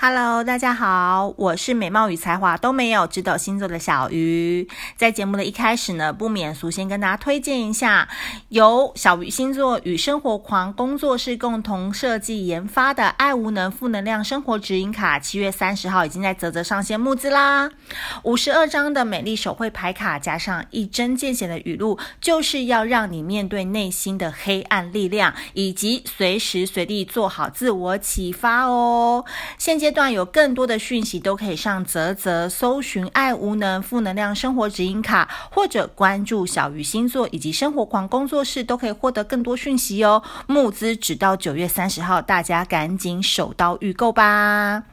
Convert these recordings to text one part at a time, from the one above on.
Hello，大家好，我是美貌与才华都没有，只懂星座的小鱼。在节目的一开始呢，不免俗先跟大家推荐一下，由小鱼星座与生活狂工作室共同设计研发的“爱无能负能量生活指引卡”，七月三十号已经在泽泽上线募资啦！五十二张的美丽手绘牌卡，加上一针见血的语录，就是要让你面对内心的黑暗力量，以及随时随地做好自我启发哦。现阶段有更多的讯息都可以上泽泽搜寻“爱无能负能量生活指引卡”，或者关注小鱼星座以及生活狂工作室，都可以获得更多讯息哦。募资只到九月三十号，大家赶紧手刀预购吧。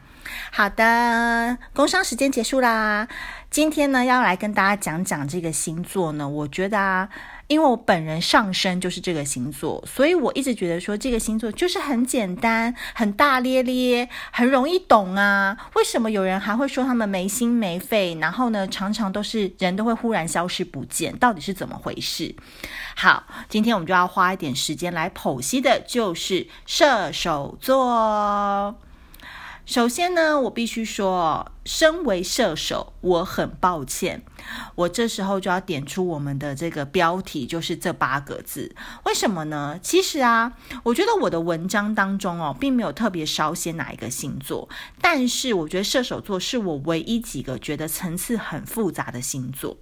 好的，工商时间结束啦。今天呢，要来跟大家讲讲这个星座呢，我觉得啊。因为我本人上升就是这个星座，所以我一直觉得说这个星座就是很简单、很大咧咧、很容易懂啊。为什么有人还会说他们没心没肺？然后呢，常常都是人都会忽然消失不见，到底是怎么回事？好，今天我们就要花一点时间来剖析的，就是射手座。首先呢，我必须说。身为射手，我很抱歉，我这时候就要点出我们的这个标题，就是这八个字。为什么呢？其实啊，我觉得我的文章当中哦，并没有特别少写哪一个星座，但是我觉得射手座是我唯一几个觉得层次很复杂的星座。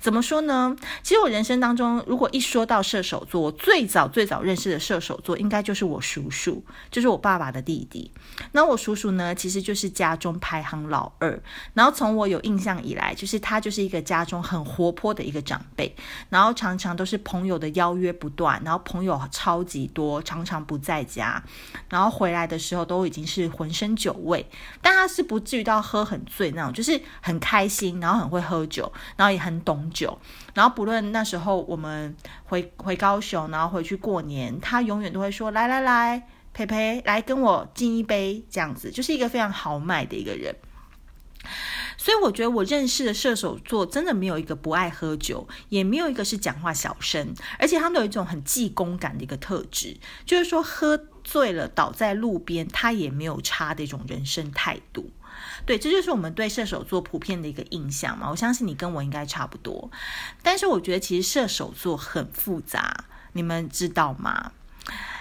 怎么说呢？其实我人生当中，如果一说到射手座，我最早最早认识的射手座，应该就是我叔叔，就是我爸爸的弟弟。那我叔叔呢，其实就是家中排行老二。然后从我有印象以来，就是他就是一个家中很活泼的一个长辈，然后常常都是朋友的邀约不断，然后朋友超级多，常常不在家，然后回来的时候都已经是浑身酒味，但他是不至于到喝很醉那种，就是很开心，然后很会喝酒，然后也很懂酒，然后不论那时候我们回回高雄，然后回去过年，他永远都会说，来来来，培培来跟我敬一杯，这样子，就是一个非常豪迈的一个人。所以我觉得我认识的射手座真的没有一个不爱喝酒，也没有一个是讲话小声，而且他们有一种很济公感的一个特质，就是说喝醉了倒在路边，他也没有差的一种人生态度。对，这就是我们对射手座普遍的一个印象嘛。我相信你跟我应该差不多，但是我觉得其实射手座很复杂，你们知道吗？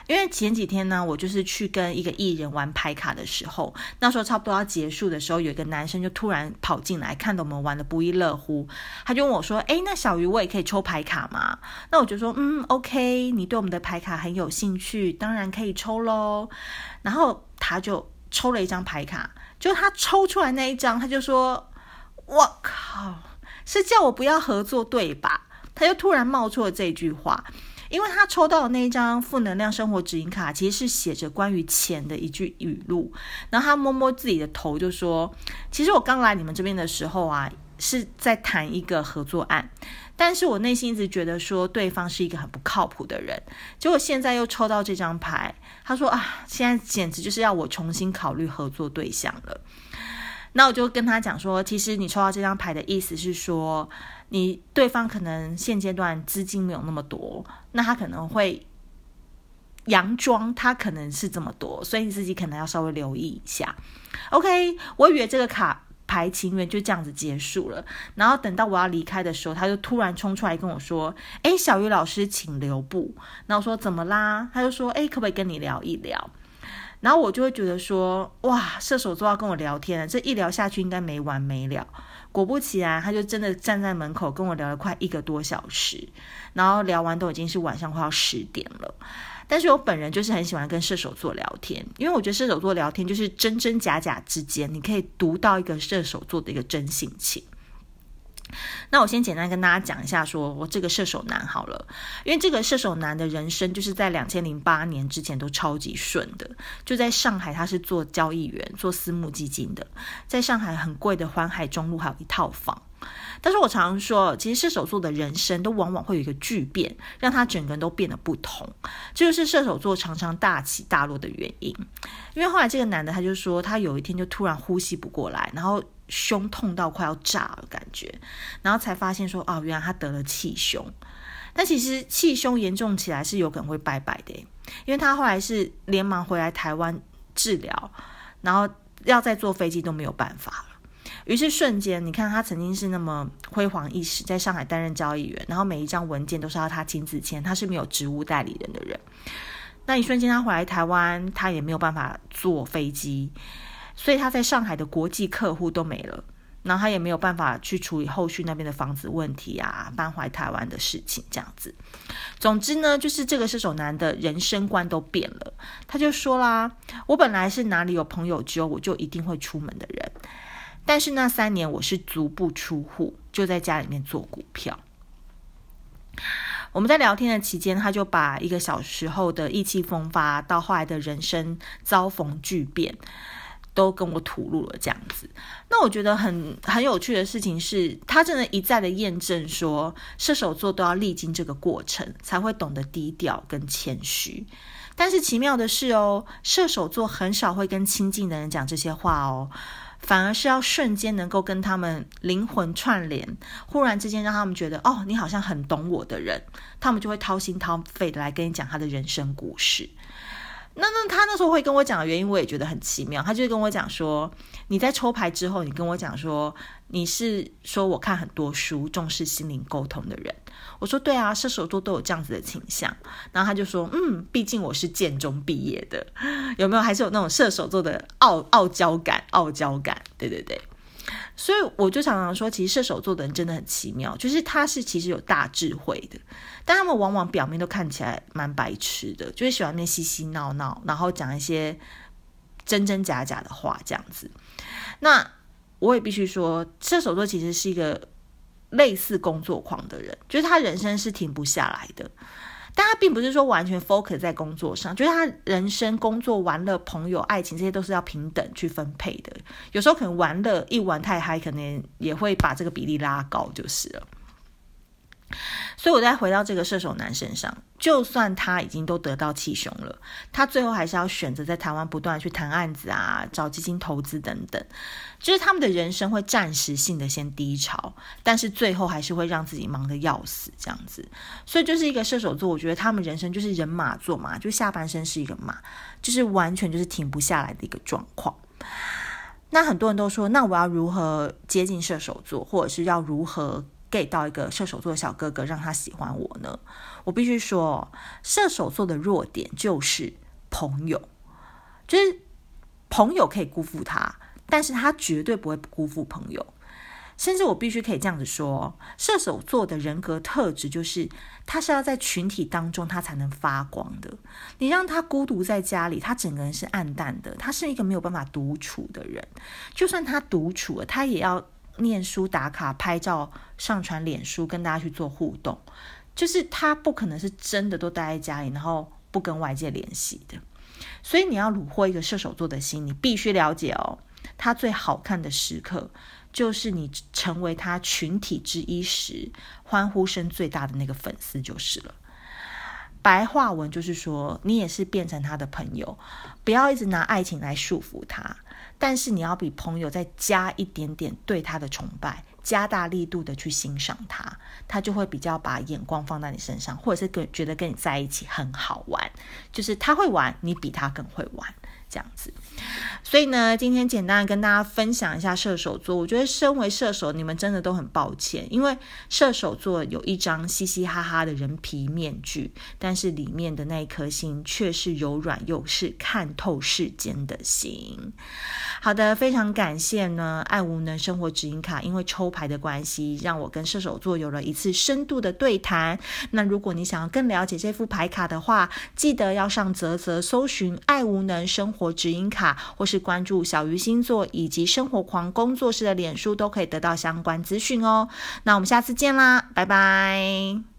因为前几天呢，我就是去跟一个艺人玩牌卡的时候，那时候差不多要结束的时候，有一个男生就突然跑进来，看到我们玩得不亦乐乎，他就问我说：“诶，那小鱼我也可以抽牌卡吗？”那我就说：“嗯，OK，你对我们的牌卡很有兴趣，当然可以抽喽。”然后他就抽了一张牌卡，就他抽出来那一张，他就说：“我靠，是叫我不要合作对吧？”他就突然冒出了这句话。因为他抽到的那一张负能量生活指引卡，其实是写着关于钱的一句语录。然后他摸摸自己的头，就说：“其实我刚来你们这边的时候啊，是在谈一个合作案，但是我内心一直觉得说对方是一个很不靠谱的人。结果现在又抽到这张牌，他说啊，现在简直就是要我重新考虑合作对象了。那我就跟他讲说，其实你抽到这张牌的意思是说。”你对方可能现阶段资金没有那么多，那他可能会佯装他可能是这么多，所以你自己可能要稍微留意一下。OK，我以为这个卡牌情缘就这样子结束了，然后等到我要离开的时候，他就突然冲出来跟我说：“诶，小鱼老师，请留步。”然后说：“怎么啦？”他就说：“诶，可不可以跟你聊一聊？”然后我就会觉得说：“哇，射手座要跟我聊天了，这一聊下去应该没完没了。”果不其然，他就真的站在门口跟我聊了快一个多小时，然后聊完都已经是晚上快要十点了。但是我本人就是很喜欢跟射手座聊天，因为我觉得射手座聊天就是真真假假之间，你可以读到一个射手座的一个真性情。那我先简单跟大家讲一下，说我这个射手男好了，因为这个射手男的人生就是在两千零八年之前都超级顺的，就在上海他是做交易员，做私募基金的，在上海很贵的环海中路还有一套房。但是我常常说，其实射手座的人生都往往会有一个巨变，让他整个人都变得不同，这就是射手座常常大起大落的原因。因为后来这个男的他就说，他有一天就突然呼吸不过来，然后。胸痛到快要炸了感觉，然后才发现说哦，原来他得了气胸。但其实气胸严重起来是有可能会拜拜的，因为他后来是连忙回来台湾治疗，然后要再坐飞机都没有办法了。于是瞬间，你看他曾经是那么辉煌一时，在上海担任交易员，然后每一张文件都是要他亲自签，他是没有职务代理人的人。那一瞬间他回来台湾，他也没有办法坐飞机，所以他在上海的国际客户都没了，然后他也没有办法去处理后续那边的房子问题啊，搬回台湾的事情这样子。总之呢，就是这个射手男的人生观都变了，他就说啦：“我本来是哪里有朋友揪，我就一定会出门的人。”但是那三年我是足不出户，就在家里面做股票。我们在聊天的期间，他就把一个小时候的意气风发，到后来的人生遭逢巨变，都跟我吐露了这样子。那我觉得很很有趣的事情是，他真的一再的验证说，射手座都要历经这个过程，才会懂得低调跟谦虚。但是奇妙的是哦，射手座很少会跟亲近的人讲这些话哦。反而是要瞬间能够跟他们灵魂串联，忽然之间让他们觉得哦，你好像很懂我的人，他们就会掏心掏肺的来跟你讲他的人生故事。那那他那时候会跟我讲的原因，我也觉得很奇妙。他就是跟我讲说，你在抽牌之后，你跟我讲说你是说我看很多书，重视心灵沟通的人。我说对啊，射手座都有这样子的倾向。然后他就说，嗯，毕竟我是建中毕业的，有没有？还是有那种射手座的傲傲娇感，傲娇感。对对对。所以我就常常说，其实射手座的人真的很奇妙，就是他是其实有大智慧的，但他们往往表面都看起来蛮白痴的，就是喜欢那嬉嬉闹闹，然后讲一些真真假假的话这样子。那我也必须说，射手座其实是一个类似工作狂的人，就是他人生是停不下来的。但他并不是说完全 focus 在工作上，就是他人生、工作、玩乐、朋友、爱情这些都是要平等去分配的。有时候可能玩乐一玩太嗨，可能也会把这个比例拉高，就是了。所以，我再回到这个射手男身上，就算他已经都得到气胸了，他最后还是要选择在台湾不断去谈案子啊，找基金投资等等。就是他们的人生会暂时性的先低潮，但是最后还是会让自己忙得要死这样子。所以，就是一个射手座，我觉得他们人生就是人马座嘛，就下半身是一个马，就是完全就是停不下来的一个状况。那很多人都说，那我要如何接近射手座，或者是要如何？给到一个射手座的小哥哥，让他喜欢我呢？我必须说，射手座的弱点就是朋友，就是朋友可以辜负他，但是他绝对不会辜负朋友。甚至我必须可以这样子说，射手座的人格特质就是，他是要在群体当中他才能发光的。你让他孤独在家里，他整个人是暗淡的，他是一个没有办法独处的人。就算他独处了，他也要。念书、打卡、拍照、上传脸书，跟大家去做互动，就是他不可能是真的都待在家里，然后不跟外界联系的。所以你要虏获一个射手座的心，你必须了解哦，他最好看的时刻，就是你成为他群体之一时，欢呼声最大的那个粉丝就是了。白话文就是说，你也是变成他的朋友，不要一直拿爱情来束缚他。但是你要比朋友再加一点点对他的崇拜，加大力度的去欣赏他，他就会比较把眼光放在你身上，或者是跟觉得跟你在一起很好玩，就是他会玩，你比他更会玩。这样子，所以呢，今天简单的跟大家分享一下射手座。我觉得身为射手，你们真的都很抱歉，因为射手座有一张嘻嘻哈哈的人皮面具，但是里面的那一颗心却是柔软又是看透世间的心。好的，非常感谢呢，爱无能生活指引卡，因为抽牌的关系，让我跟射手座有了一次深度的对谈。那如果你想要更了解这副牌卡的话，记得要上泽泽搜寻爱无能生活指引卡，或是关注小鱼星座以及生活狂工作室的脸书，都可以得到相关资讯哦。那我们下次见啦，拜拜。